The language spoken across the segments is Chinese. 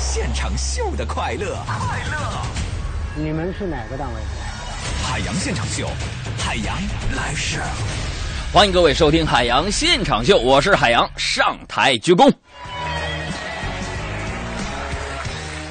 现场秀的快乐，快乐！你们是哪个单位？海洋现场秀，海洋来世。欢迎各位收听《海洋现场秀》，我是海洋，上台鞠躬。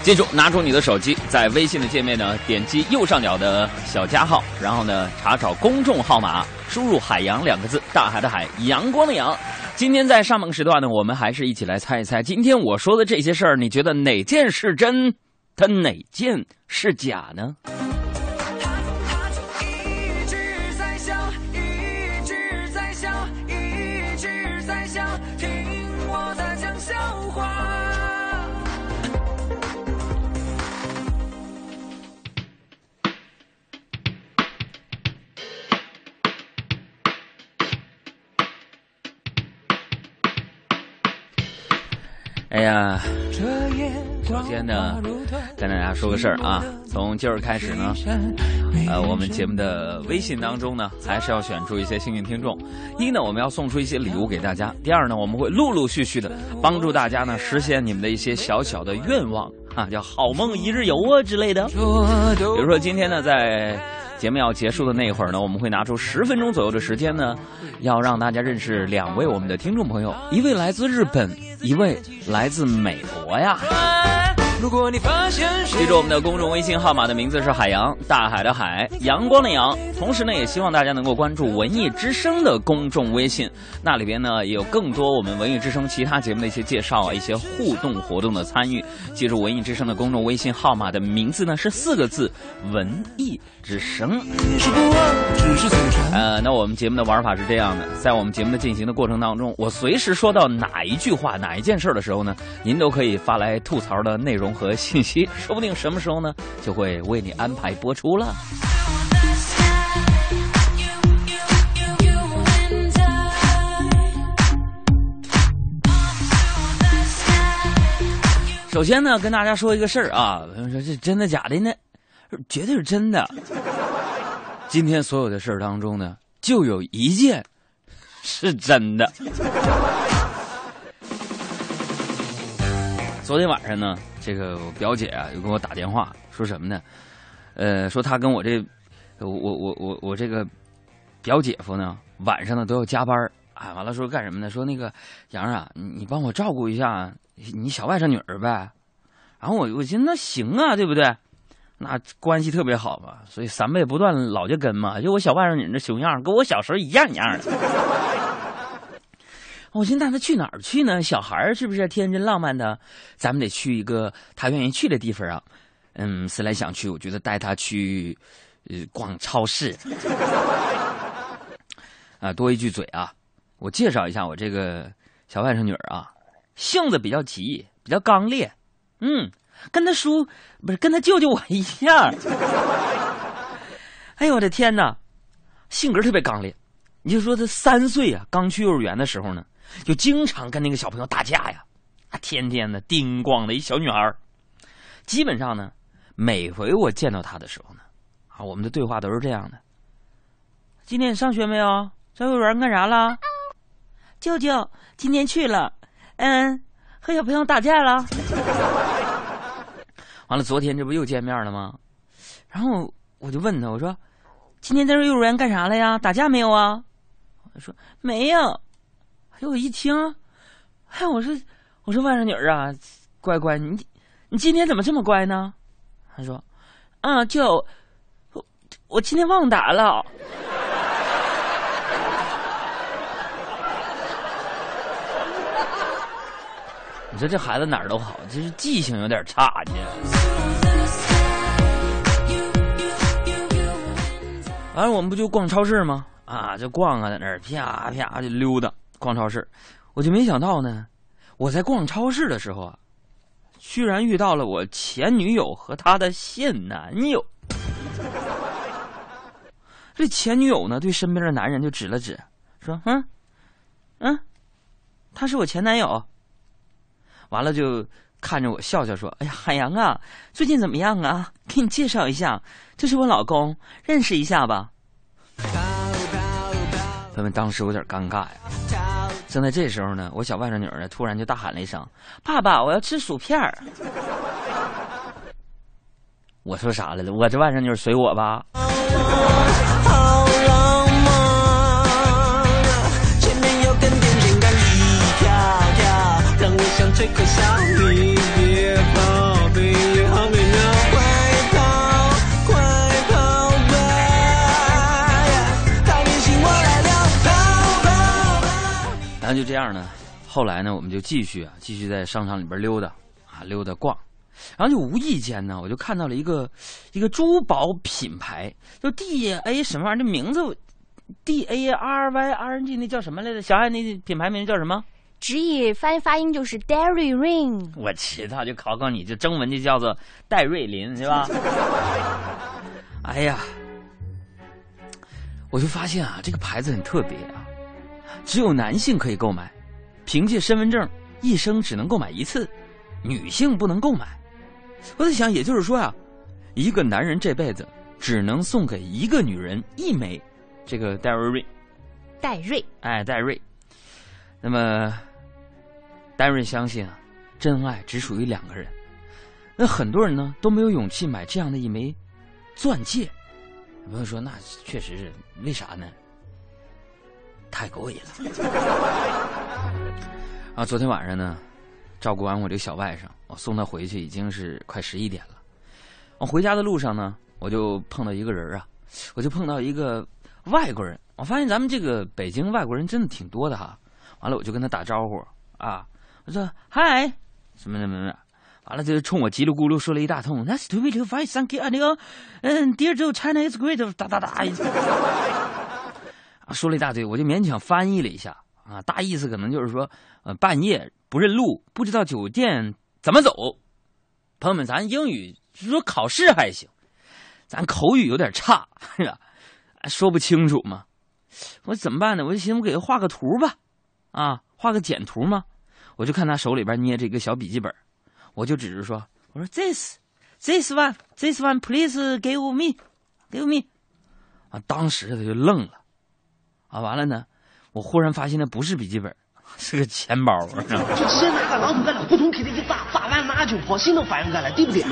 记住，拿出你的手机，在微信的界面呢，点击右上角的小加号，然后呢，查找公众号码，输入“海洋”两个字，大海的海，阳光的阳。今天在上半时段呢，我们还是一起来猜一猜，今天我说的这些事儿，你觉得哪件是真，它哪件是假呢？哎呀，首先呢，跟大家说个事儿啊，从今儿开始呢，呃，我们节目的微信当中呢，还是要选出一些幸运听众。一呢，我们要送出一些礼物给大家；第二呢，我们会陆陆续续的帮助大家呢，实现你们的一些小小的愿望啊，叫好梦一日游啊之类的。比如说今天呢，在。节目要结束的那一会儿呢，我们会拿出十分钟左右的时间呢，要让大家认识两位我们的听众朋友，一位来自日本，一位来自美国呀。如果你发现记住我们的公众微信号码的名字是海洋，大海的海，阳光的阳。同时呢，也希望大家能够关注文艺之声的公众微信，那里边呢也有更多我们文艺之声其他节目的一些介绍啊，一些互动活动的参与。记住文艺之声的公众微信号码的名字呢是四个字：文艺之声。呃，那我们节目的玩法是这样的，在我们节目的进行的过程当中，我随时说到哪一句话、哪一件事的时候呢，您都可以发来吐槽的内容。融合信息，说不定什么时候呢，就会为你安排播出了。首先呢，跟大家说一个事儿啊，朋友说这真的假的呢？绝对是真的。今天所有的事儿当中呢，就有一件是真的。昨天晚上呢。这个我表姐啊，又给我打电话，说什么呢？呃，说她跟我这，我我我我这个表姐夫呢，晚上呢都要加班啊。完了说干什么呢？说那个杨啊，你你帮我照顾一下你小外甥女儿呗。然后我我寻思那行啊，对不对？那关系特别好嘛，所以三辈不断老就跟嘛。就我小外甥女那熊样，跟我小时候一样一样的。我寻思带他去哪儿去呢？小孩儿是不是天真浪漫的？咱们得去一个他愿意去的地方啊。嗯，思来想去，我觉得带他去，呃，逛超市。啊，多一句嘴啊，我介绍一下我这个小外甥女儿啊，性子比较急，比较刚烈。嗯，跟他叔不是跟他舅舅我一样。哎呦我的天哪，性格特别刚烈。你就说他三岁啊，刚去幼儿园的时候呢。就经常跟那个小朋友打架呀，啊，天天的叮咣的一小女孩基本上呢，每回我见到她的时候呢，啊，我们的对话都是这样的：今天你上学没有？上幼儿园干啥了？舅舅今天去了，嗯，和小朋友打架了。完了，昨天这不又见面了吗？然后我就问他，我说：“今天在这幼儿园干啥了呀？打架没有啊？”他说：“没有。”哎，我一听，哎，我说，我说外甥女儿啊，乖乖，你你今天怎么这么乖呢？他说，啊，就我我今天忘打了。你说这孩子哪儿都好，就是记性有点差呢。完了，我们不就逛超市吗？啊，就逛啊，在那儿啪啪就溜达。逛超市，我就没想到呢。我在逛超市的时候啊，居然遇到了我前女友和她的现男友。这前女友呢，对身边的男人就指了指，说：“嗯，嗯，他是我前男友。”完了就看着我笑笑说：“哎呀，海洋啊，最近怎么样啊？给你介绍一下，这是我老公，认识一下吧。”他们当时有点尴尬呀。正在这时候呢，我小外甥女呢突然就大喊了一声：“爸爸，我要吃薯片儿！”我说啥来了？我这外甥女随我吧。然后就这样呢，后来呢，我们就继续啊，继续在商场里边溜达啊，溜达逛，然后就无意间呢，我就看到了一个一个珠宝品牌，就 D A 什么玩意儿，这名字 D A R Y R N G 那叫什么来着？小爱那品牌名叫什么？直译翻发音就是 Dairy Ring。我知道，就考考你，这中文就叫做戴瑞林，是吧？哎呀，我就发现啊，这个牌子很特别啊。只有男性可以购买，凭借身份证，一生只能购买一次，女性不能购买。我在想，也就是说啊，一个男人这辈子只能送给一个女人一枚这个戴瑞。戴瑞，哎，戴瑞。那么，戴瑞相信啊，真爱只属于两个人。那很多人呢都没有勇气买这样的一枚钻戒。朋友说，那确实是为啥呢？太过瘾了。啊，昨天晚上呢，照顾完我这个小外甥，我送他回去已经是快十一点了。我回家的路上呢，我就碰到一个人啊，我就碰到一个外国人。我发现咱们这个北京外国人真的挺多的哈。完了，我就跟他打招呼啊，我说嗨，什么什么什么。完了，就冲我叽里咕噜说了一大通。Nice to meet you, fine, thank you. 啊，那个，嗯，Dear Joe, China is great. 哒哒哒。说了一大堆，我就勉强翻译了一下啊，大意思可能就是说，呃，半夜不认路，不知道酒店怎么走。朋友们，咱英语说考试还行，咱口语有点差，是吧？说不清楚嘛。我怎么办呢？我就寻思，我给他画个图吧，啊，画个简图嘛。我就看他手里边捏着一个小笔记本，我就指着说，我说 this this one this one please give me give me。啊，当时他就愣了。啊，完了呢！我忽然发现那不是笔记本，是个钱包，就直接拿个榔头搁那扑通给他一砸，砸完拿就跑，谁能反应过来，对不对？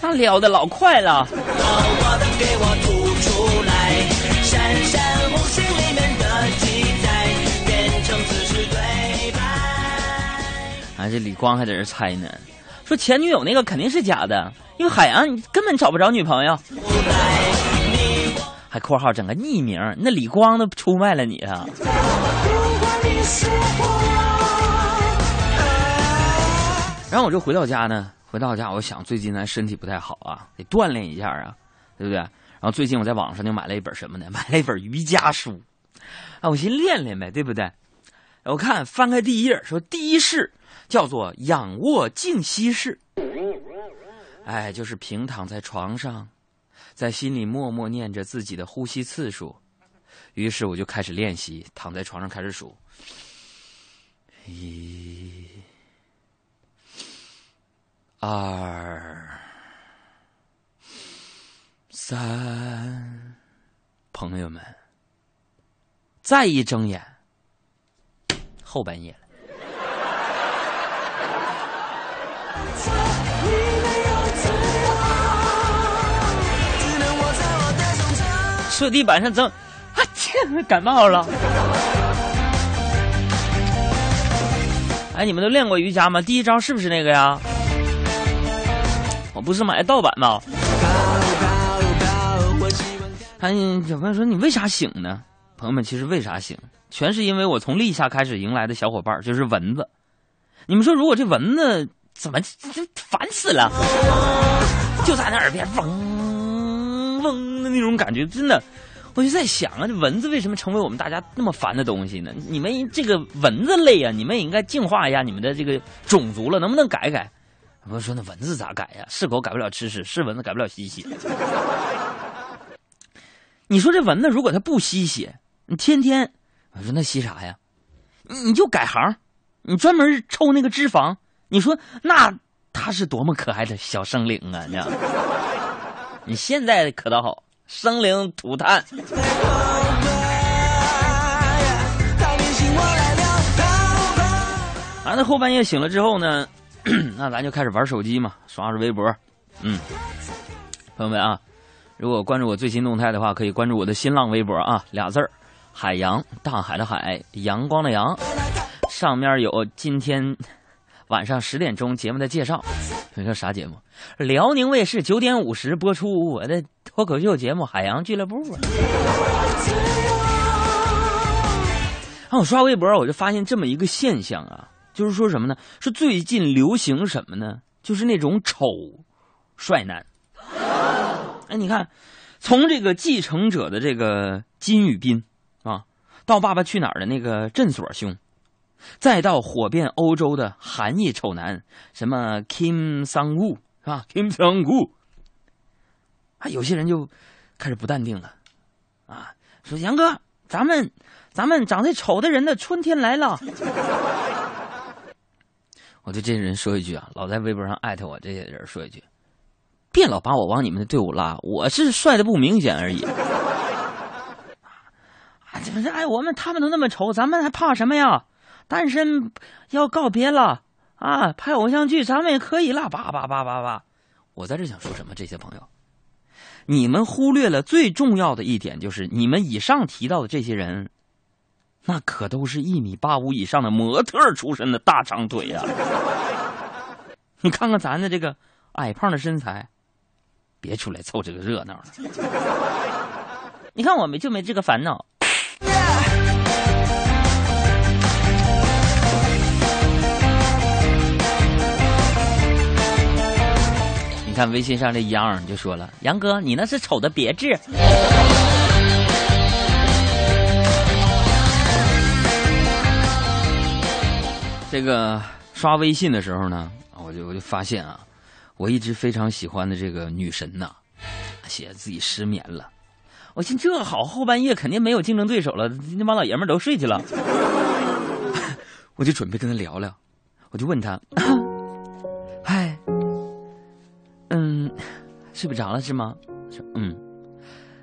那撩的老快了。啊，这李光还在这猜呢，说前女友那个肯定是假的，因为海洋根本找不着女朋友。还括号整个匿名，那李光都出卖了你啊！然后我就回到家呢，回到家，我想最近咱身体不太好啊，得锻炼一下啊，对不对？然后最近我在网上就买了一本什么呢？买了一本瑜伽书啊，我寻练练呗，对不对？我看翻开第一页，说第一式叫做仰卧静息式，哎，就是平躺在床上。在心里默默念着自己的呼吸次数，于是我就开始练习，躺在床上开始数：一、二、三。朋友们，再一睁眼，后半夜了。坐地板上整，啊天，感冒了。哎，你们都练过瑜伽吗？第一招是不是那个呀？我不是买的盗版吗？哎，有朋友说你为啥醒呢？朋友们，其实为啥醒，全是因为我从立夏开始迎来的小伙伴就是蚊子。你们说，如果这蚊子怎么就烦死了，就在那耳边嗡。嗡的那种感觉，真的，我就在想啊，这蚊子为什么成为我们大家那么烦的东西呢？你们这个蚊子类啊，你们也应该净化一下你们的这个种族了，能不能改改？我说那蚊子咋改呀？是狗改不了吃屎，是蚊子改不了吸血。你说这蚊子如果它不吸血，你天天，我说那吸啥呀？你就改行，你专门抽那个脂肪。你说那它是多么可爱的小生灵啊！你。你现在可倒好生灵涂炭。啊那后半夜醒了之后呢 那咱就开始玩手机嘛刷刷微博。嗯。朋友们啊如果关注我最新动态的话可以关注我的新浪微博啊俩字儿海洋大海的海阳光的阳。上面有今天晚上十点钟节目的介绍。你说啥节目？辽宁卫视九点五十播出我的脱口秀节目《海洋俱乐部》啊。啊，我刷微博，我就发现这么一个现象啊，就是说什么呢？说最近流行什么呢？就是那种丑帅男。哎，你看，从这个继承者的这个金宇彬啊，到《爸爸去哪儿》的那个镇所兄，再到火遍欧洲的韩裔丑男，什么 Kim Sang Woo 是吧？Kim Sang Woo，啊，有些人就开始不淡定了，啊，说杨哥，咱们咱们长得丑的人的春天来了。我对这些人说一句啊，老在微博上艾特我这些人说一句，别老把我往你们的队伍拉，我是帅的不明显而已。啊，这不是哎，我们他们都那么丑，咱们还怕什么呀？单身要告别了啊！拍偶像剧咱们也可以了，叭叭叭叭叭。我在这想说什么？这些朋友，你们忽略了最重要的一点，就是你们以上提到的这些人，那可都是一米八五以上的模特出身的大长腿呀！你看看咱的这个矮胖的身材，别出来凑这个热闹了。你看我们就没这个烦恼。你看微信上这杨就说了：“杨哥，你那是丑的别致。”这个刷微信的时候呢，我就我就发现啊，我一直非常喜欢的这个女神呐，写自己失眠了。我寻这好，后半夜肯定没有竞争对手了，那帮老爷们都睡去了。我就准备跟他聊聊，我就问他：“睡不着了是吗？说嗯，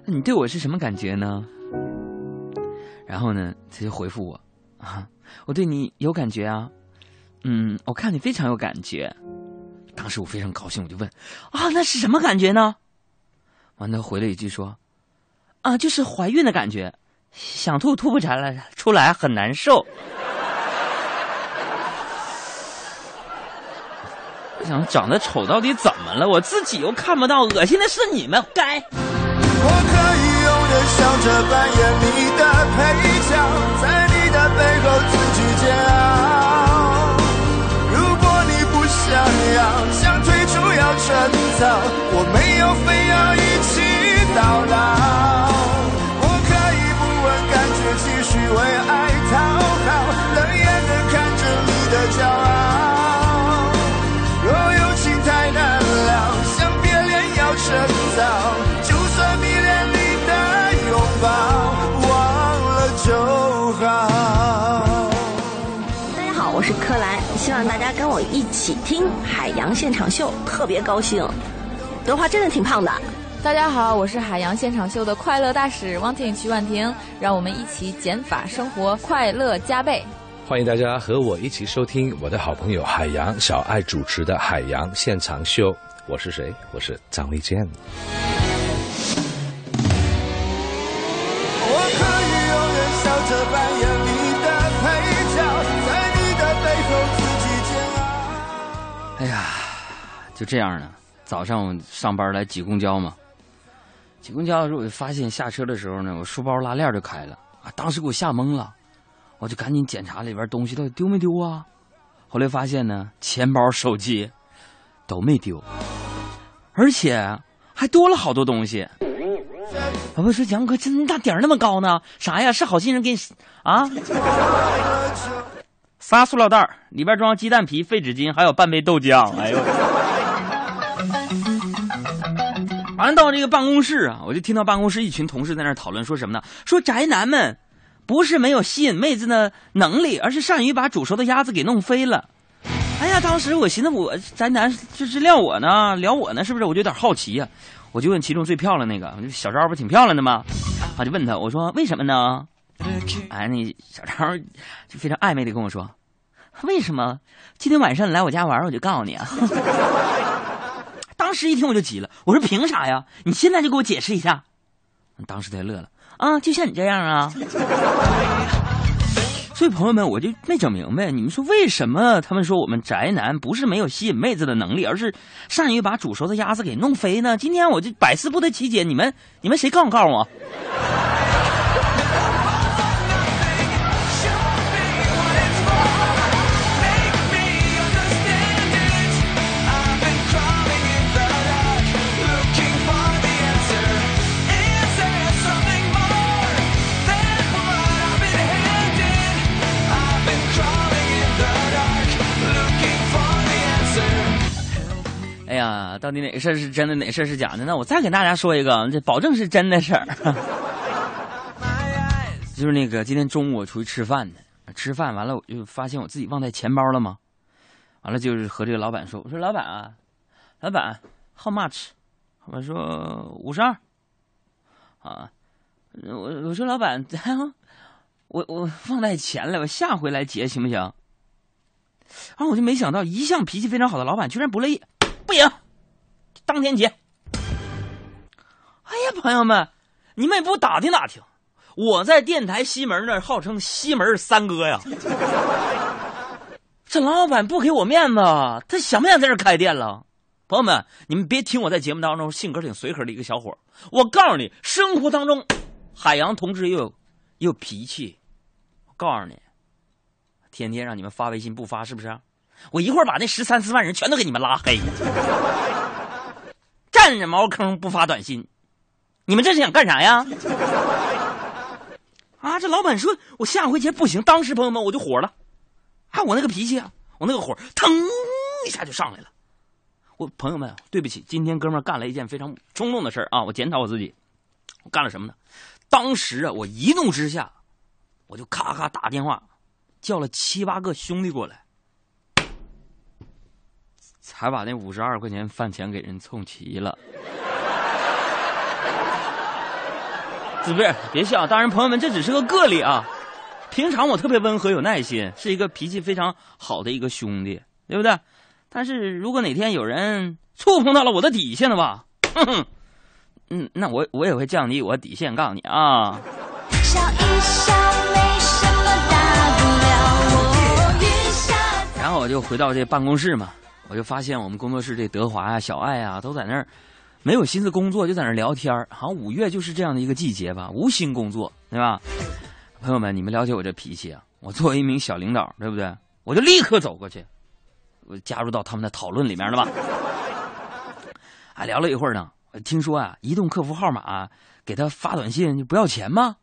那你对我是什么感觉呢？然后呢，他就回复我啊，我对你有感觉啊，嗯，我看你非常有感觉。当时我非常高兴，我就问啊，那是什么感觉呢？完，他回了一句说啊，就是怀孕的感觉，想吐吐不出来，出来很难受。想长得丑到底怎么了？我自己又看不到，恶心的是你们，该。我可以永远笑着扮演你的配角，在你的背后自己煎熬。如果你不想要，想退出要趁早，我没有非让，大家跟我一起听海洋现场秀，特别高兴。德华真的挺胖的。大家好，我是海洋现场秀的快乐大使汪婷徐婉婷，让我们一起减法生活，快乐加倍。欢迎大家和我一起收听我的好朋友海洋小爱主持的海洋现场秀。我是谁？我是张卫健。就这样呢。早上我上班来挤公交嘛，挤公交的时候我就发现下车的时候呢，我书包拉链就开了啊，当时给我吓懵了，我就赶紧检查里边东西到底丢没丢啊。后来发现呢，钱包、手机都没丢。而且还多了好多东西。我们说杨哥，真大点那么高呢？啥呀？是好心人给你啊？仨塑料袋里边装鸡蛋皮、废纸巾，还有半杯豆浆。哎呦！完到这个办公室啊，我就听到办公室一群同事在那讨论，说什么呢？说宅男们不是没有吸引妹子的能力，而是善于把煮熟的鸭子给弄飞了。哎呀，当时我寻思，我宅男就是撩我呢，撩我呢，是不是？我就有点好奇呀，我就问其中最漂亮那个小昭，不挺漂亮的吗？我就问他，我说为什么呢？哎，那小昭就非常暧昧的跟我说，为什么？今天晚上你来我家玩，我就告诉你啊。当时一听我就急了，我说凭啥呀？你现在就给我解释一下。当时他乐了啊，就像你这样啊。所以朋友们，我就没整明白，你们说为什么他们说我们宅男不是没有吸引妹子的能力，而是善于把煮熟的鸭子给弄飞呢？今天我就百思不得其解，你们你们谁告诉告诉我？呀，到底哪个事儿是真的，哪个事儿是假的？那我再给大家说一个，这保证是真的事儿。就是那个今天中午我出去吃饭呢，吃饭完了我就发现我自己忘带钱包了吗？完了就是和这个老板说，我说老板啊，老板，how much？老板说五十二。啊，我我说老板，我我忘带钱了，我下回来结行不行？然后我就没想到，一向脾气非常好的老板居然不乐意。不行，当天结。哎呀，朋友们，你们也不打听打听，我在电台西门那儿号称西门三哥呀。这老板不给我面子，他想不想在这开店了？朋友们，你们别听我在节目当中性格挺随和的一个小伙我告诉你，生活当中，海洋同志又有又脾气。我告诉你，天天让你们发微信不发，是不是？我一会儿把那十三四万人全都给你们拉黑，占着茅坑不发短信，你们这是想干啥呀？啊！这老板说我下回结不行，当时朋友们我就火了，啊！我那个脾气啊，我那个火腾一下就上来了。我朋友们，对不起，今天哥们干了一件非常冲动的事啊！我检讨我自己，我干了什么呢？当时啊，我一怒之下，我就咔咔打电话，叫了七八个兄弟过来。才把那五十二块钱饭钱给人凑齐了，是不是？别笑，当然，朋友们，这只是个个例啊。平常我特别温和有耐心，是一个脾气非常好的一个兄弟，对不对？但是如果哪天有人触碰到了我的底线的话，哼哼，嗯，那我我也会降低我底线，告诉你啊。笑一笑，没什么大不了。然后我就回到这办公室嘛。我就发现我们工作室这德华啊、小爱啊都在那儿，没有心思工作，就在那儿聊天好像五月就是这样的一个季节吧，无心工作，对吧？朋友们，你们了解我这脾气啊？我作为一名小领导，对不对？我就立刻走过去，我加入到他们的讨论里面了吧？啊，聊了一会儿呢，听说啊，移动客服号码给他发短信就不要钱吗？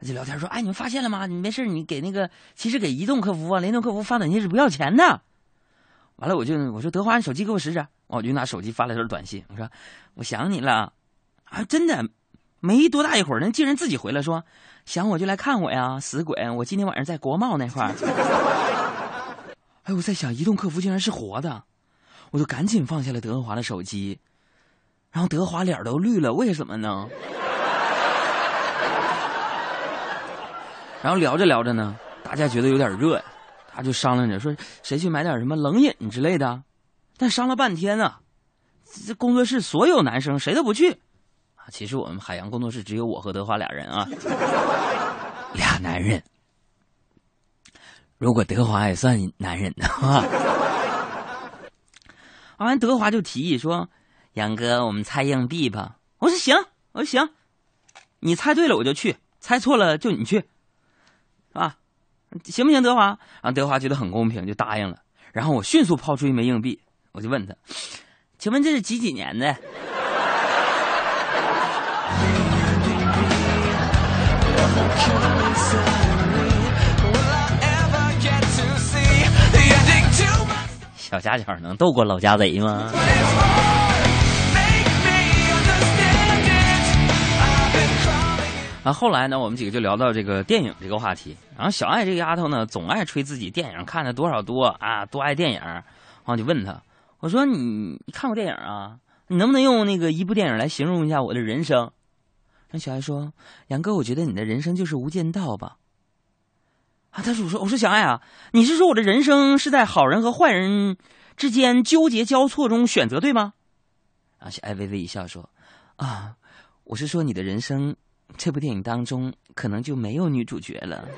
就聊天说，哎，你们发现了吗？你没事，你给那个，其实给移动客服啊、联通客服发短信是不要钱的。完了，我就我说德华，你手机给我使使。我就拿手机发了条短信，我说我想你了，啊，真的，没多大一会儿，人竟然自己回来说想我就来看我呀，死鬼！我今天晚上在国贸那块儿。哎，我在想，移动客服竟然是活的，我就赶紧放下了德华的手机，然后德华脸都绿了，为什么呢？然后聊着聊着呢，大家觉得有点热呀。他就商量着说：“谁去买点什么冷饮之类的？”但商了半天呢，这工作室所有男生谁都不去。啊，其实我们海洋工作室只有我和德华俩人啊，俩男人。如果德华也算男人的话，完德华就提议说：“杨哥，我们猜硬币吧。”我说：“行，我说行，你猜对了我就去，猜错了就你去，啊。”行不行，德华？然后德华觉得很公平，就答应了。然后我迅速抛出一枚硬币，我就问他：“请问这是几几年的？”小家巧能斗过老家贼吗？啊后来呢，我们几个就聊到这个电影这个话题。然后小爱这个丫头呢，总爱吹自己电影看的多少多啊，多爱电影。然后就问他，我说你你看过电影啊？你能不能用那个一部电影来形容一下我的人生？那小爱说，杨哥，我觉得你的人生就是《无间道》吧。啊，他我说我说小爱啊，你是说我的人生是在好人和坏人之间纠结交错中选择对吗？啊，小爱微微一笑说啊，我是说你的人生这部电影当中可能就没有女主角了。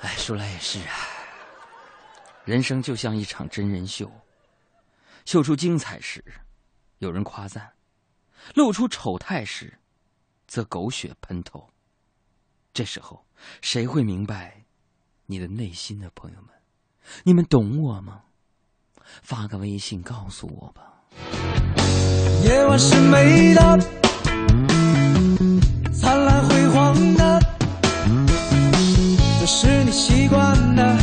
哎，说来也是啊，人生就像一场真人秀，秀出精彩时，有人夸赞；露出丑态时，则狗血喷头。这时候，谁会明白你的内心的朋友们？你们懂我吗？发个微信告诉我吧。夜晚是美的，灿烂辉煌的，这是你习惯的，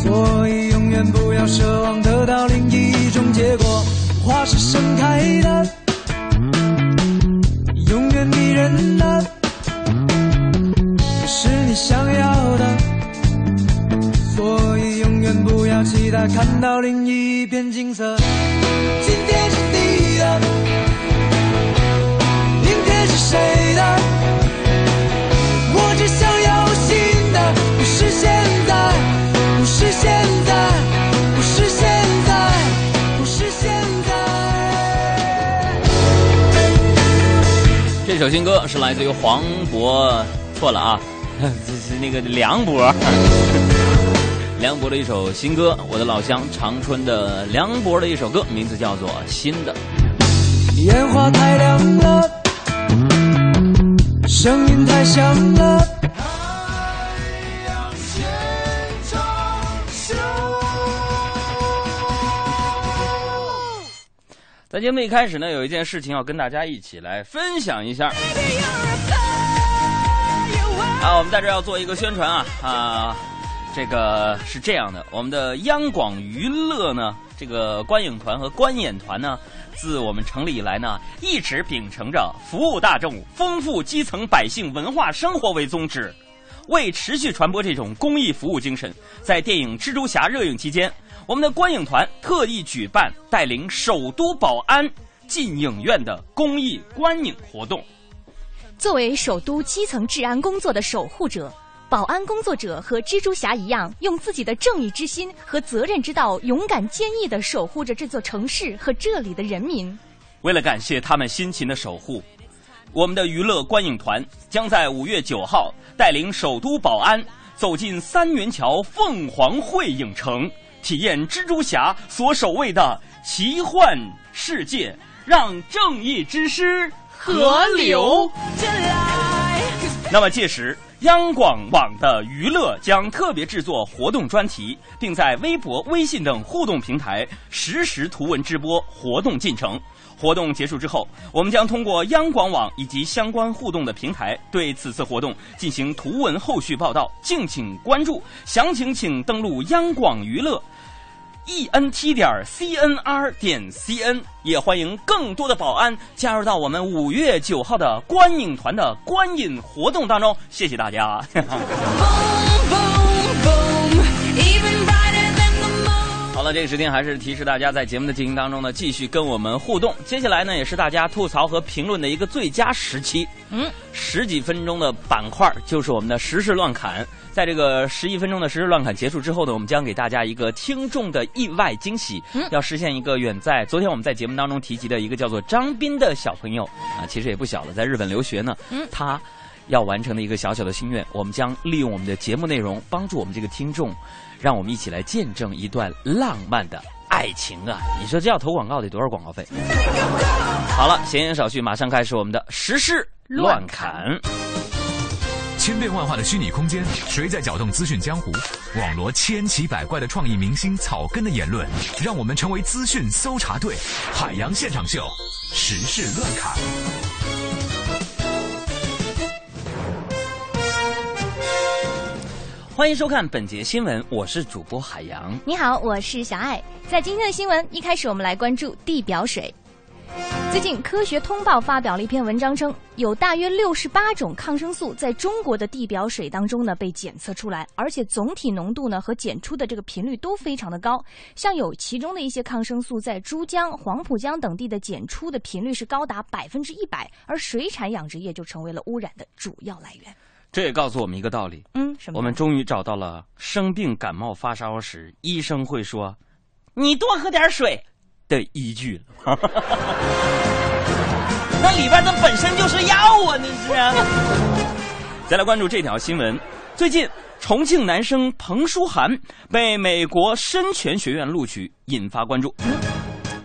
所以永远不要奢望得到另一种结果。花是盛开的，永远迷人的，这是你想要的，所以永远不要期待看到另一片景色。今天是明天是谁的？我只想要新的，不是现在，不是现在，不是现在，不是现在。这首新歌是来自于黄渤，错了啊，这是那个梁博。梁博的一首新歌，《我的老乡长春》的梁博的一首歌，名字叫做《新的》。烟花太亮了，声音太响了。在节目一开始呢，有一件事情要跟大家一起来分享一下。啊，我们在这要做一个宣传啊啊，这个是这样的，我们的央广娱乐呢，这个观影团和观演团呢，自我们成立以来呢，一直秉承着服务大众、丰富基层百姓文化生活为宗旨。为持续传播这种公益服务精神，在电影《蜘蛛侠》热映期间，我们的观影团特意举办带领首都保安进影院的公益观影活动。作为首都基层治安工作的守护者，保安工作者和蜘蛛侠一样，用自己的正义之心和责任之道，勇敢坚毅地守护着这座城市和这里的人民。为了感谢他们辛勤的守护，我们的娱乐观影团将在五月九号带领首都保安走进三元桥凤凰汇影城，体验蜘蛛侠所守卫的奇幻世界，让正义之师河流。那么届时，央广网的娱乐将特别制作活动专题，并在微博、微信等互动平台实时图文直播活动进程。活动结束之后，我们将通过央广网以及相关互动的平台，对此次活动进行图文后续报道，敬请关注。详情请登录央广娱乐。E n t 点 c n r 点 c n，也欢迎更多的保安加入到我们五月九号的观影团的观影活动当中。谢谢大家 boom boom boom even by。好了，这个时间还是提示大家，在节目的进行当中呢，继续跟我们互动。接下来呢，也是大家吐槽和评论的一个最佳时期。嗯，十几分钟的板块就是我们的时事乱侃。在这个十一分钟的时事乱侃结束之后呢，我们将给大家一个听众的意外惊喜，嗯要实现一个远在昨天我们在节目当中提及的一个叫做张斌的小朋友啊，其实也不小了，在日本留学呢。嗯他要完成的一个小小的心愿，我们将利用我们的节目内容，帮助我们这个听众，让我们一起来见证一段浪漫的爱情啊！你说这要投广告得多少广告费？好了，闲言少叙，马上开始我们的时事乱侃。千变万化的虚拟空间，谁在搅动资讯江湖？网罗千奇百怪的创意明星草根的言论，让我们成为资讯搜查队。海洋现场秀，时事乱侃。欢迎收看本节新闻，我是主播海洋。你好，我是小爱。在今天的新闻一开始，我们来关注地表水。最近，《科学通报》发表了一篇文章，称有大约六十八种抗生素在中国的地表水当中呢被检测出来，而且总体浓度呢和检出的这个频率都非常的高。像有其中的一些抗生素在珠江、黄浦江等地的检出的频率是高达百分之一百，而水产养殖业就成为了污染的主要来源。这也告诉我们一个道理，嗯，什么？我们终于找到了生病、感冒、发烧时医生会说“你多喝点水”的依据了。那里边的本身就是药啊，那是。再来关注这条新闻，最近重庆男生彭书涵被美国深泉学院录取，引发关注。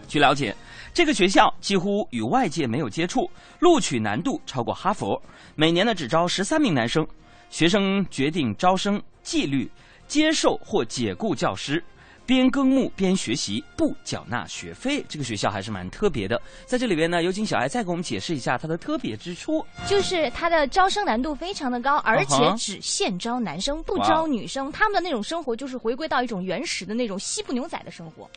据了解，这个学校几乎与外界没有接触，录取难度超过哈佛。每年呢只招十三名男生，学生决定招生纪律，接受或解雇教师，边耕牧边学习，不缴纳学费。这个学校还是蛮特别的。在这里边呢，有请小艾再给我们解释一下它的特别之处。就是它的招生难度非常的高，而且只限招男生，不招女生。他们的那种生活就是回归到一种原始的那种西部牛仔的生活。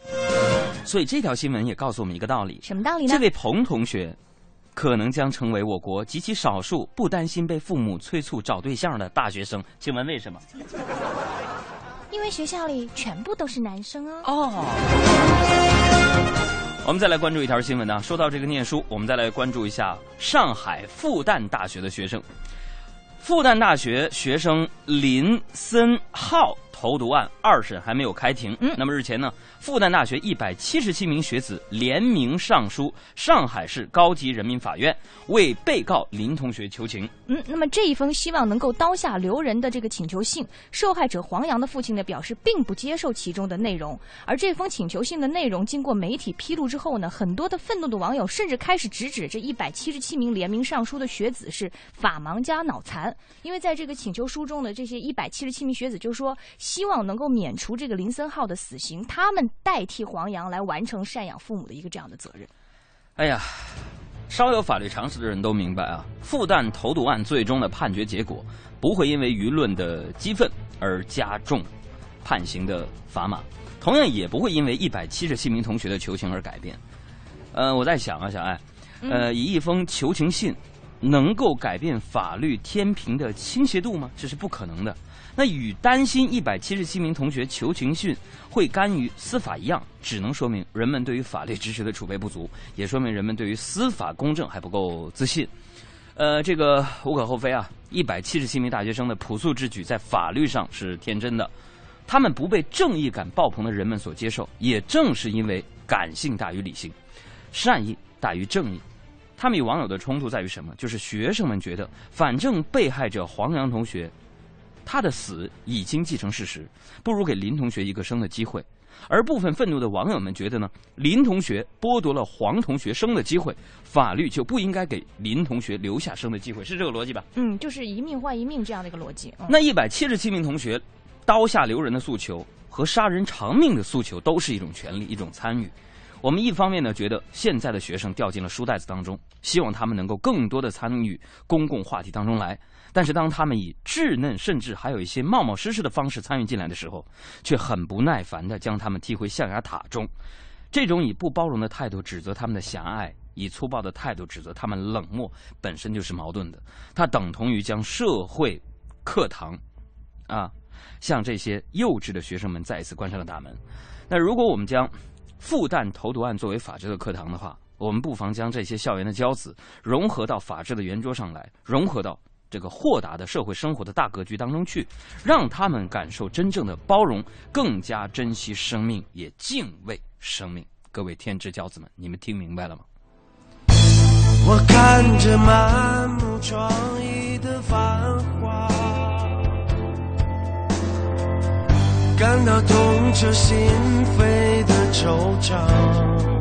所以这条新闻也告诉我们一个道理：什么道理呢？这位彭同学，可能将成为我国极其少数不担心被父母催促找对象的大学生。请问为什么？因为学校里全部都是男生哦。哦。我们再来关注一条新闻呢。说到这个念书，我们再来关注一下上海复旦大学的学生。复旦大学学生林森浩投毒案二审还没有开庭。嗯那么日前呢，复旦大学一百七十七名学子联名上书上海市高级人民法院，为被告林同学求情。嗯，那么这一封希望能够刀下留人的这个请求信，受害者黄洋的父亲呢表示并不接受其中的内容。而这封请求信的内容经过媒体披露之后呢，很多的愤怒的网友甚至开始直指这一百七十七名联名上书的学子是法盲加脑残，因为在这个请求书中的，这些一百七十七名学子就说希望能够免除这个林森浩的死刑，他们代替黄洋来完成赡养父母的一个这样的责任。哎呀，稍有法律常识的人都明白啊，复旦投毒案最终的判决结果不会因为舆论的激愤而加重判刑的砝码，同样也不会因为一百七十七名同学的求情而改变。呃，我在想啊，小艾，呃，以一封求情信能够改变法律天平的倾斜度吗？这是不可能的。那与担心一百七十七名同学求情训会干预司法一样，只能说明人们对于法律知识的储备不足，也说明人们对于司法公正还不够自信。呃，这个无可厚非啊，一百七十七名大学生的朴素之举在法律上是天真的，他们不被正义感爆棚的人们所接受，也正是因为感性大于理性，善意大于正义。他们与网友的冲突在于什么？就是学生们觉得，反正被害者黄洋同学他的死已经既成事实，不如给林同学一个生的机会。而部分愤怒的网友们觉得呢，林同学剥夺了黄同学生的机会，法律就不应该给林同学留下生的机会，是这个逻辑吧？嗯，就是一命换一命这样的一个逻辑。嗯、那一百七十七名同学刀下留人的诉求和杀人偿命的诉求都是一种权利，一种参与。我们一方面呢，觉得现在的学生掉进了书袋子当中，希望他们能够更多的参与公共话题当中来。但是当他们以稚嫩甚至还有一些冒冒失失的方式参与进来的时候，却很不耐烦地将他们踢回象牙塔中。这种以不包容的态度指责他们的狭隘，以粗暴的态度指责他们冷漠，本身就是矛盾的。它等同于将社会课堂，啊，向这些幼稚的学生们再一次关上了大门。那如果我们将复旦投毒案作为法治的课堂的话，我们不妨将这些校园的骄子融合到法治的圆桌上来，融合到这个豁达的社会生活的大格局当中去，让他们感受真正的包容，更加珍惜生命，也敬畏生命。各位天之骄子们，你们听明白了吗？我看着满目疮痍的繁华，感到痛彻心扉的惆怅。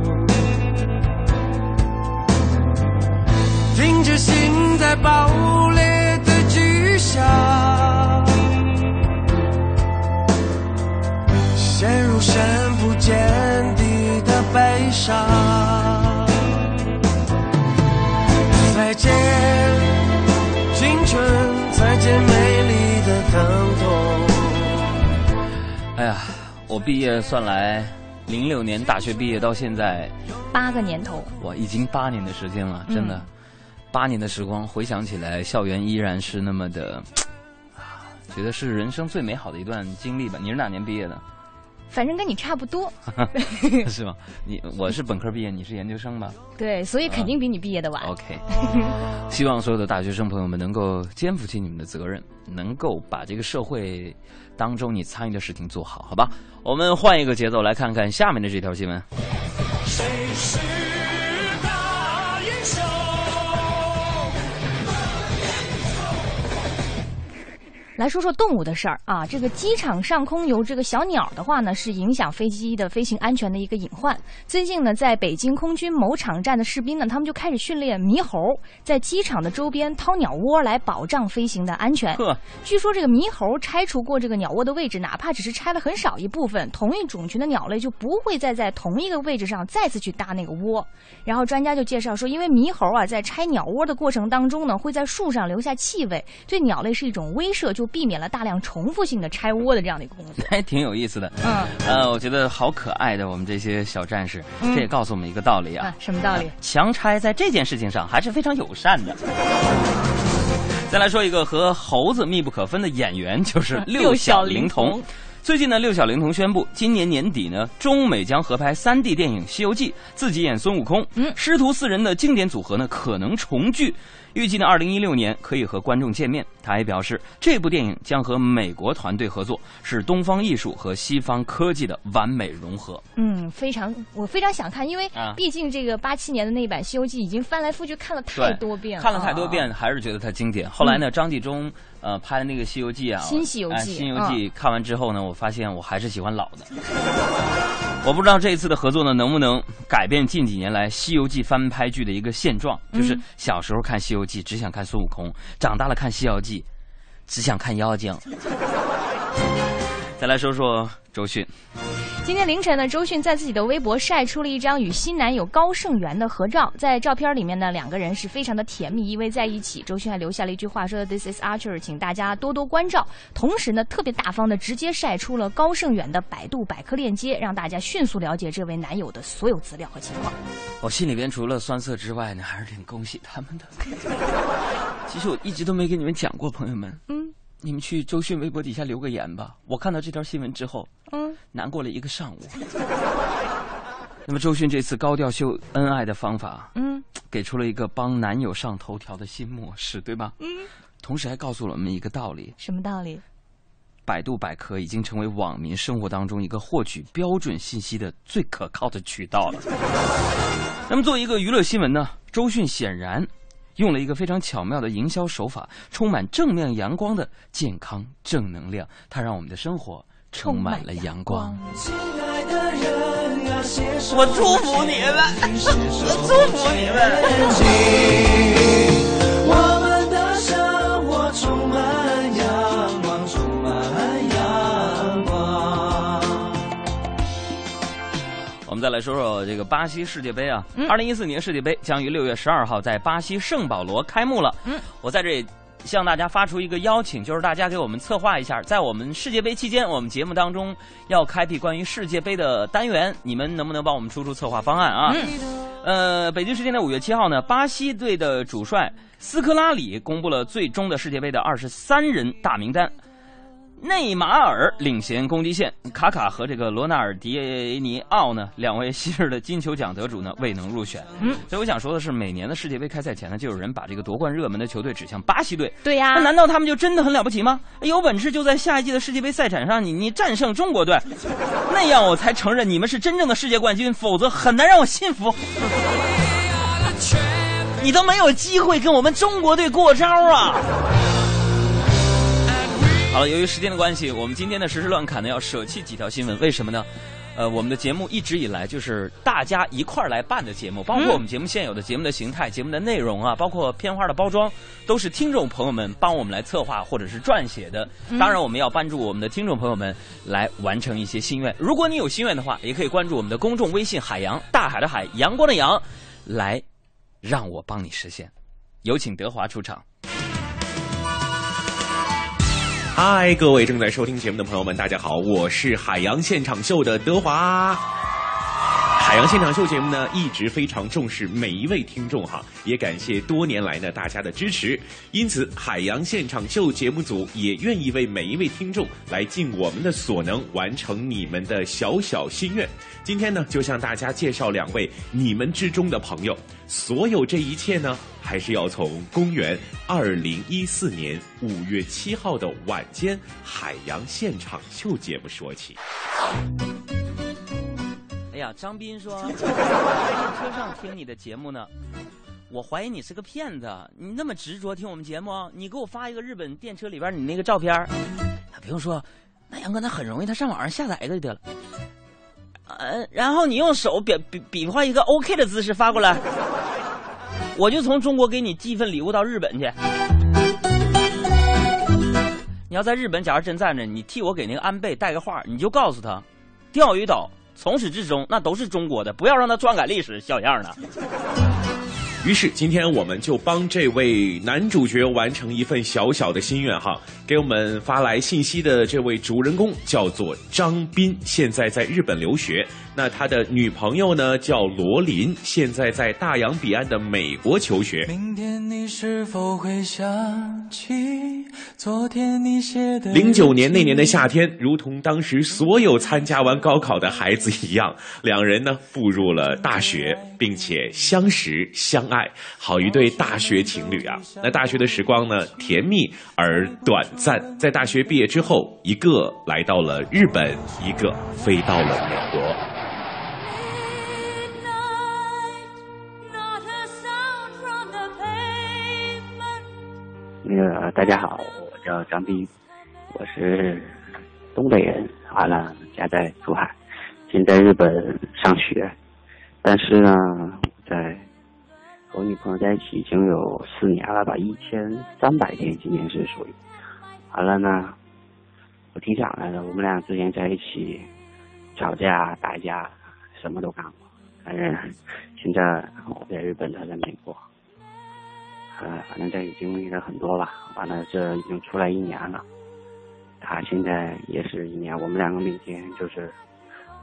听着心在爆裂的巨响，陷入深不见底的悲伤。再见，青春，再见美丽的疼痛。哎呀，我毕业算来零六年大学毕业到现在，八个年头，哇，已经八年的时间了，真的，嗯八年的时光，回想起来，校园依然是那么的，啊觉得是人生最美好的一段经历吧。你是哪年毕业的？反正跟你差不多。是吗？你我是本科毕业，你是研究生吧对，所以肯定比你毕业的晚。？OK，希望所有的大学生朋友们能够肩负起你们的责任，能够把这个社会当中你参与的事情做好，好吧？我们换一个节奏来看看下面的这条新闻。谁是来说说动物的事儿啊，这个机场上空有这个小鸟的话呢，是影响飞机的飞行安全的一个隐患。最近呢，在北京空军某场站的士兵呢，他们就开始训练猕猴在机场的周边掏鸟窝，来保障飞行的安全。呵，据说这个猕猴拆除过这个鸟窝的位置，哪怕只是拆了很少一部分，同一种群的鸟类就不会再在同一个位置上再次去搭那个窝。然后专家就介绍说，因为猕猴啊在拆鸟窝的过程当中呢，会在树上留下气味，对鸟类是一种威慑，就避免了大量重复性的拆窝的这样的一个工作。还挺有意思的。嗯呃，我觉得好可爱的我们这些小战士，嗯这也告诉我们一个道理啊啊，，什么道理？强拆在这件事情上还是非常友善的。再来说一个和猴子密不可分的演员，就是六小龄童。最近呢，六小龄童宣布，今年年底呢，中美将合拍 3D 电影《西游记》，自己演孙悟空。嗯师徒四人的经典组合呢，可能重聚。预计呢，二零一六年可以和观众见面。他还表示，这部电影将和美国团队合作，是东方艺术和西方科技的完美融合。嗯，非常，我非常想看，因为啊毕竟这个八七年的那版《西游记》已经翻来覆去看了太多遍了，看了太多啊。遍，还是觉得它经典。后来呢，张纪中呃拍的那个《西游记》啊，新西游记哎新游记》看完之后呢，我发现我还是喜欢老的。我不知道这一次的合作呢，能不能改变近几年来《西游记》翻拍剧的一个现状，就是嗯小时候看《西游记》只想看孙悟空，长大了看《西游记》只想看妖精。再来说说周迅，今天凌晨呢，周迅在自己的微博晒出了一张与新男友高胜元的合照。在照片里面呢，两个人是非常的甜蜜，依偎在一起。周迅还留下了一句话说：“This is Archer，请大家多多关照。”同时呢，特别大方的直接晒出了高胜远的百度百科链接，让大家迅速了解这位男友的所有资料和情况。我心里边除了酸涩之外呢，还是挺恭喜他们的。其实我一直都没跟你们讲过，朋友们，嗯你们去周迅微博底下留个言吧。我看到这条新闻之后，嗯，难过了一个上午。那么周迅这次高调秀恩爱的方法，嗯，给出了一个帮男友上头条的新模式，对吧？嗯，同时还告诉了我们一个道理：什么道理？百度百科已经成为网民生活当中一个获取标准信息的最可靠的渠道了。那么作为一个娱乐新闻呢，周迅显然用了一个非常巧妙的营销手法，充满正面阳光的健康正能量，它让我们的生活充满了阳光。亲爱的人啊我祝福你们，我祝福你们。再来说说这个巴西世界杯啊，嗯二零一四年世界杯将于六月十二号在巴西圣保罗开幕了。嗯，我在这里向大家发出一个邀请，就是大家给我们策划一下，在我们世界杯期间，我们节目当中要开辟关于世界杯的单元，你们能不能帮我们出出策划方案啊？呃，北京时间的五月七号呢，巴西队的主帅斯科拉里公布了最终的世界杯的二十三人大名单。内马尔领衔攻击线，卡卡和这个罗纳尔迪尼奥呢，两位昔日的金球奖得主呢未能入选。嗯，所以我想说的是，每年的世界杯开赛前呢，就有人把这个夺冠热门的球队指向巴西队。对呀、那难道他们就真的很了不起吗？有本事就在下一届的世界杯赛场上，你你战胜中国队，那样我才承认你们是真正的世界冠军，否则很难让我信服。你都没有机会跟我们中国队过招啊！好了，由于时间的关系，我们今天的时事乱侃呢要舍弃几条新闻，为什么呢？呃，我们的节目一直以来就是大家一块儿来办的节目，包括我们节目现有的节目的形态、节目的内容啊，包括片花的包装，都是听众朋友们帮我们来策划或者是撰写的。当然，我们要帮助我们的听众朋友们来完成一些心愿。如果你有心愿的话，也可以关注我们的公众微信“海洋大海的海，阳光的阳”，来让我帮你实现。有请德华出场。嗨，各位正在收听节目的朋友们，大家好，我是海洋现场秀的德华。海洋现场秀节目呢，一直非常重视每一位听众哈，也感谢多年来呢大家的支持。因此，海洋现场秀节目组也愿意为每一位听众来尽我们的所能，完成你们的小小心愿。今天呢，就向大家介绍两位你们之中的朋友。所有这一切呢，还是要从公元二零一四年五月七号的晚间海洋现场秀节目说起。哎呀，张斌说，在车上听你的节目呢，我怀疑你是个骗子。你那么执着听我们节目，你给我发一个日本电车里边你那个照片不用说，那杨哥那很容易，他上网上下载一个就得了。呃，然后你用手比比比划一个 OK 的姿势发过来，我就从中国给你寄一份礼物到日本去。你要在日本，假如真在那，你替我给那个安倍带个话，你就告诉他，钓鱼岛。从始至终，那都是中国的，不要让他篡改历史，小样的。于是，今天我们就帮这位男主角完成一份小小的心愿哈。给我们发来信息的这位主人公叫做张斌，现在在日本留学。那他的女朋友呢叫罗琳，现在在大洋彼岸的美国求学。明天你是否会想起昨天你写的零九年那年的夏天，如同当时所有参加完高考的孩子一样，两人呢步入了大学，并且相识相爱，好一对大学情侣啊！那大学的时光呢，甜蜜而短暂。在大学毕业之后，一个来到了日本，一个飞到了美国。那个大家好，我叫张斌，我是东北人，完了家在珠海，现在日本上学，但是呢，在和我女朋友在一起已经有四年了吧，一千三百天，今年是属于，完了呢，我挺想来的，我们俩之前在一起吵架打架什么都干过，反正现在我在日本，他在美国。呃，反正这也经历了很多吧。完了，这已经出来一年了。他现在也是一年。我们两个每天就是，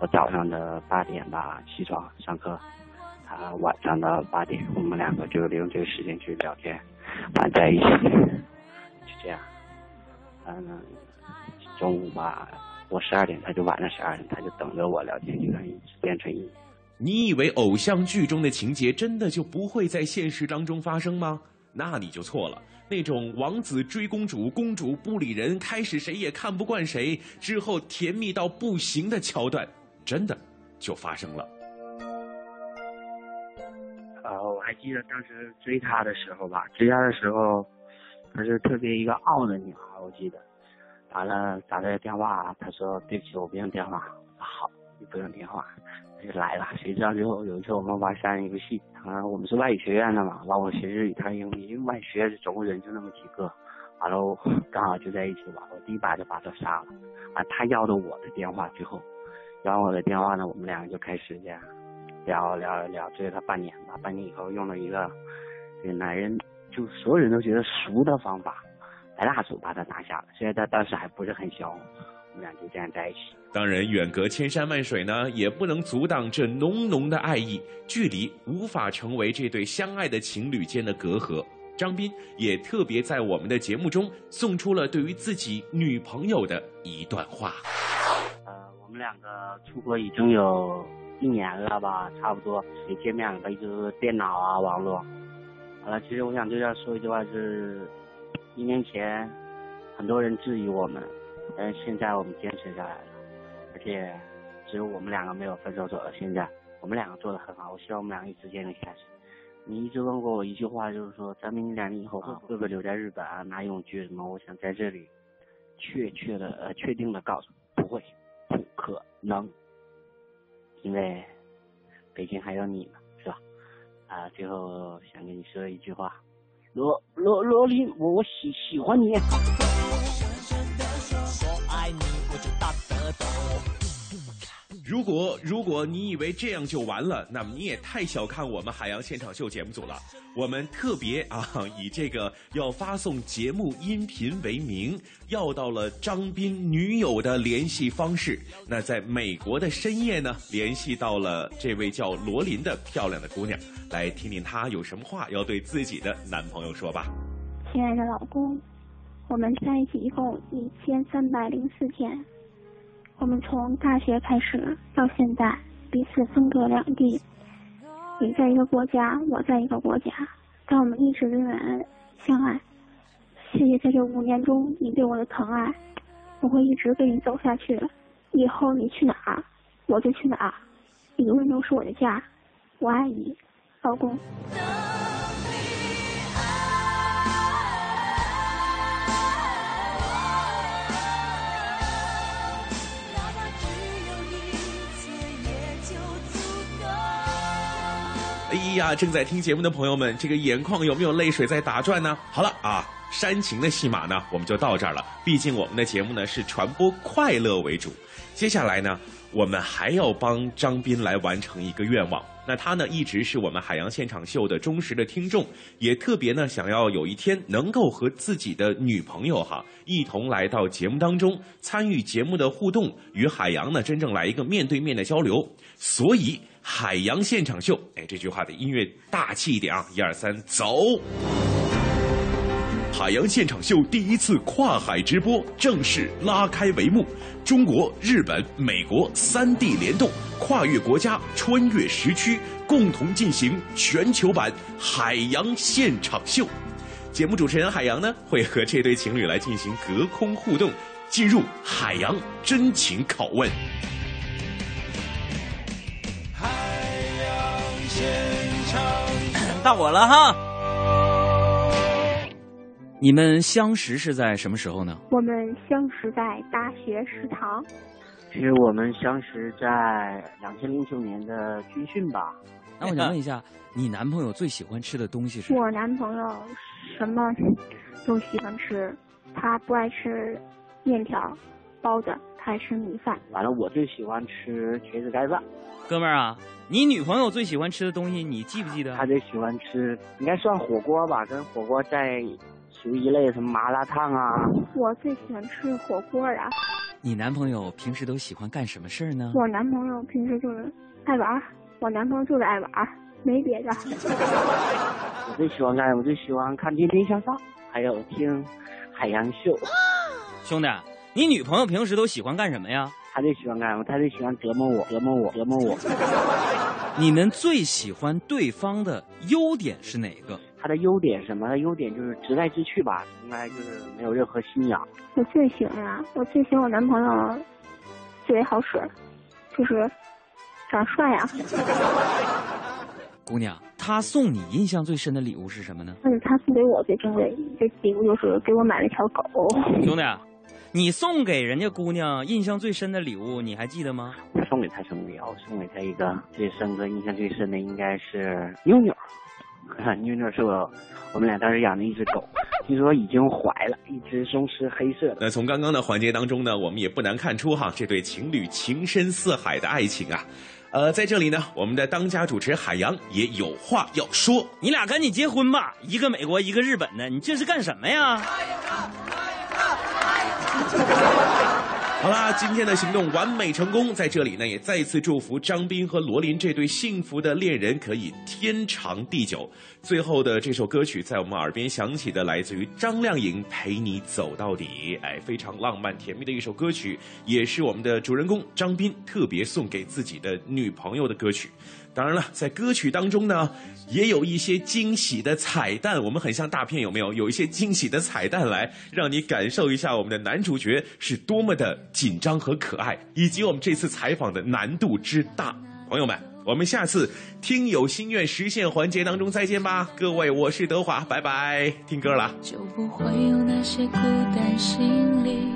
我早上的八点吧起床上课，他晚上的八点，我们两个就利用这个时间去聊天，玩在一起，就这样。嗯，中午吧，我十二点，他就晚上十二点，他就等着我聊天，就可以变成一。你以为偶像剧中的情节真的就不会在现实当中发生吗？那你就错了。那种王子追公主，公主不理人，开始谁也看不惯谁，之后甜蜜到不行的桥段，真的就发生了。呃，我还记得当时追她的时候吧，追她的时候，她是特别一个傲的女孩，我记得。打了打了电话，她说对不起，我不用电话。好，你不用电话。她就来了，谁知道最后有一次我们玩三人游戏，啊，我们是外语学院的嘛，完我学日语，他英语，因为外语学院总共人就那么几个，完了刚好就在一起玩，我第一把就把她杀了，啊，她要的我的电话，最后要我的电话呢，我们两个就开始这样聊聊聊，追了她半年吧，半年以后用了一个这个男人就所有人都觉得熟的方法，白大手把他拿下了，虽然他当时还不是很小。我们俩就这样在一起。当然，远隔千山万水呢，也不能阻挡这浓浓的爱意。距离无法成为这对相爱的情侣间的隔阂。张斌也特别在我们的节目中送出了对于自己女朋友的一段话。呃，我们两个出国已经有一年了吧，差不多也见面了吧，一直是电脑啊，网络。好了，其实我想对他说一句话，是一年前很多人质疑我们。但是现在我们坚持下来了，而且只有我们两个没有分手走到现在，我们两个做的很好。我希望我们两个一直坚持下去。你一直问过我一句话，就是说咱们两年以后会不会留在日本啊？拿永居什么？我想在这里确切的呃确定的告诉，不会，不可能，因为北京还有你呢？啊，最后想跟你说一句话，罗罗罗琳，我我喜喜欢你。如果如果你以为这样就完了，那么你也太小看我们海洋现场秀节目组了。我们特别啊，以这个要发送节目音频为名，要到了张斌女友的联系方式。那在美国的深夜呢，联系到了这位叫罗琳的漂亮的姑娘，来听听她有什么话要对自己的男朋友说吧。亲爱的老公，我们在一起一共一千三百零四天。我们从大学开始到现在，彼此分隔两地。你在一个国家，我在一个国家，但我们一直仍然相爱。谢谢在这五年中你对我的疼爱，我会一直跟你走下去。以后你去哪儿，我就去哪儿。你永远都是我的家，我爱你，老公。哎呀，正在听节目的朋友们，这个眼眶有没有泪水在打转呢？好了啊，煽情的戏码呢，我们就到这儿了。毕竟我们的节目呢是传播快乐为主。接下来呢，我们还要帮张斌来完成一个愿望。那他呢一直是我们海洋现场秀的忠实的听众，也特别呢想要有一天能够和自己的女朋友哈一同来到节目当中参与节目的互动，与海洋呢真正来一个面对面的交流。所以。海洋现场秀，哎，这句话的音乐大气一点啊！一二三，走！海洋现场秀第一次跨海直播正式拉开帷幕，中国、日本、美国三地联动，跨越国家，穿越时区，共同进行全球版海洋现场秀。节目主持人海洋呢，会和这对情侣来进行隔空互动，进入海洋真情拷问。到我了哈！你们相识是在什么时候呢？我们相识在大学食堂。其实我们相识在两千零九年的军训吧。那我想问一下，你男朋友最喜欢吃的东西是？我男朋友什么都喜欢吃，他不爱吃面条、包子，他爱吃米饭。完了，我最喜欢吃茄子盖饭。哥们儿啊！你女朋友最喜欢吃的东西，你记不记得？她最喜欢吃，应该算火锅吧，跟火锅在属于一类，什么麻辣烫啊。我最喜欢吃火锅啊。你男朋友平时都喜欢干什么事儿呢？我男朋友平时就是爱玩，我男朋友就是爱玩，没别的。我最喜欢干，我最喜欢看《天天向上》，还有听海洋秀。兄弟，你女朋友平时都喜欢干什么呀？她最喜欢干什么？她最喜欢折磨我，折磨我，折磨我。你们最喜欢对方的优点是哪个？他的优点什么？他优点就是直来直去吧，从来就是没有任何心眼。我最喜欢啊！我最喜欢我男朋友，嘴好使，就是长帅呀。姑娘，他送你印象最深的礼物是什么呢？那是他送给我最珍贵的礼物，就是给我买了一条狗。兄弟。你送给人家姑娘印象最深的礼物，你还记得吗？我送给她什么礼物？送给她一个最深刻、印象最深的应该是妞妞。妞妞是我我们俩当时养的一只狗，听说已经怀了一只松狮黑色的。那从刚刚的环节当中呢，我们也不难看出哈，这对情侣情深似海的爱情啊。呃，在这里呢，我们的当家主持海洋也有话要说。你俩赶紧结婚吧，一个美国，一个日本的，你这是干什么呀？好啦，今天的行动完美成功，在这里呢，也再次祝福张斌和罗琳这对幸福的恋人可以天长地久。最后的这首歌曲在我们耳边响起的，来自于张靓颖《陪你走到底》，哎，非常浪漫甜蜜的一首歌曲，也是我们的主人公张斌特别送给自己的女朋友的歌曲。当然了，在歌曲当中呢，也有一些惊喜的彩蛋。我们很像大片，有没有？有一些惊喜的彩蛋来让你感受一下我们的男主角是多么的紧张和可爱，以及我们这次采访的难度之大。朋友们，我们下次听友心愿实现环节当中再见吧。各位，我是德华，拜拜。听歌了。就不会有那些孤单心理。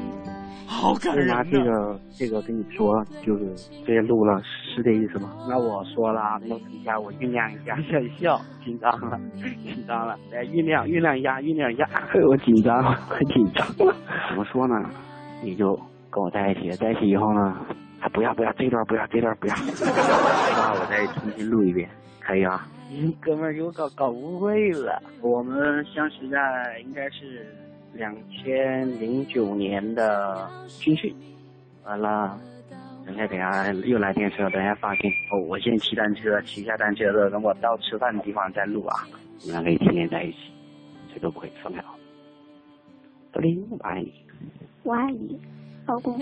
好感人拿这个这个跟你说，就是这些录了是这意思吗？那我说了，那等一下我酝酿一下，想笑，紧张了，紧张了，来酝酿酝酿一下，酝酿一下，我紧张，很紧张了。怎么说呢？你就跟我在一起，在一起以后呢，啊不要不要这段不要这段不要，那我再重新录一遍，可以啊？哥们儿给我搞搞误会了，我们相识在应该是两千零九年的军训，完了，等下等下又来电车，等下发信哦，我先骑单车，骑下单车的，等我到吃饭的地方再录啊，我们俩可以天天在一起，谁都不会分开啊。德林，我爱你，我爱你，老公。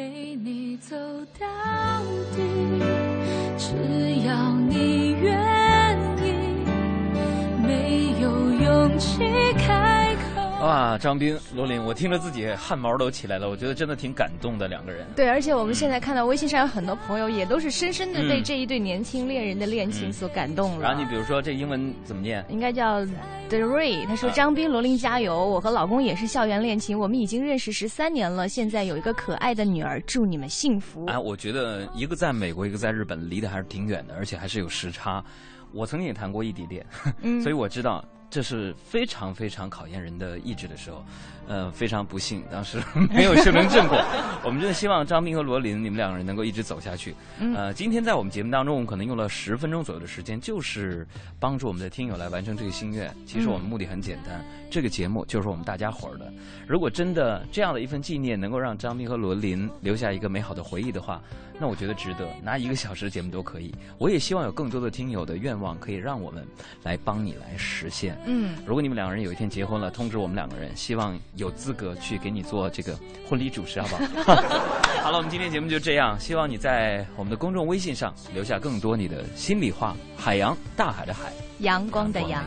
哇，张斌、罗琳，我听着自己汗毛都起来了，我觉得真的挺感动的两个人。对，而且我们现在看到微信上有很多朋友也都是深深的被这一对年轻恋人的恋情所感动了。然后你比如说这英文怎么念？应该叫 The Ray，他说：“张斌、罗琳加油！我和老公也是校园恋情，我们已经认识十三年了，现在有一个可爱的女儿，祝你们幸福。”哎，我觉得一个在美国，一个在日本，离得还是挺远的，而且还是有时差。我曾经也谈过异地恋，嗯 所以我知道这是非常非常考验人的意志的时候。呃，非常不幸，当时 没有修成正果。我们真的希望张斌和罗琳你们两个人能够一直走下去。嗯呃，今天在我们节目当中，我们可能用了十分钟左右的时间，就是帮助我们的听友来完成这个心愿。其实我们目的很简单，这个节目就是我们大家伙儿的。如果真的这样的一份纪念能够让张斌和罗琳留下一个美好的回忆的话，那我觉得值得，拿一个小时的节目都可以。我也希望有更多的听友的愿望可以让我们来帮你来实现。嗯如果你们两个人有一天结婚了，通知我们两个人，希望有资格去给你做这个婚礼主持，好不好？好了，我们今天节目就这样，希望你在我们的公众微信上留下更多你的心里话。海洋，大海的海，阳光的阳，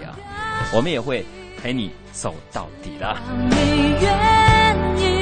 我们也会陪你走到底的。你愿意。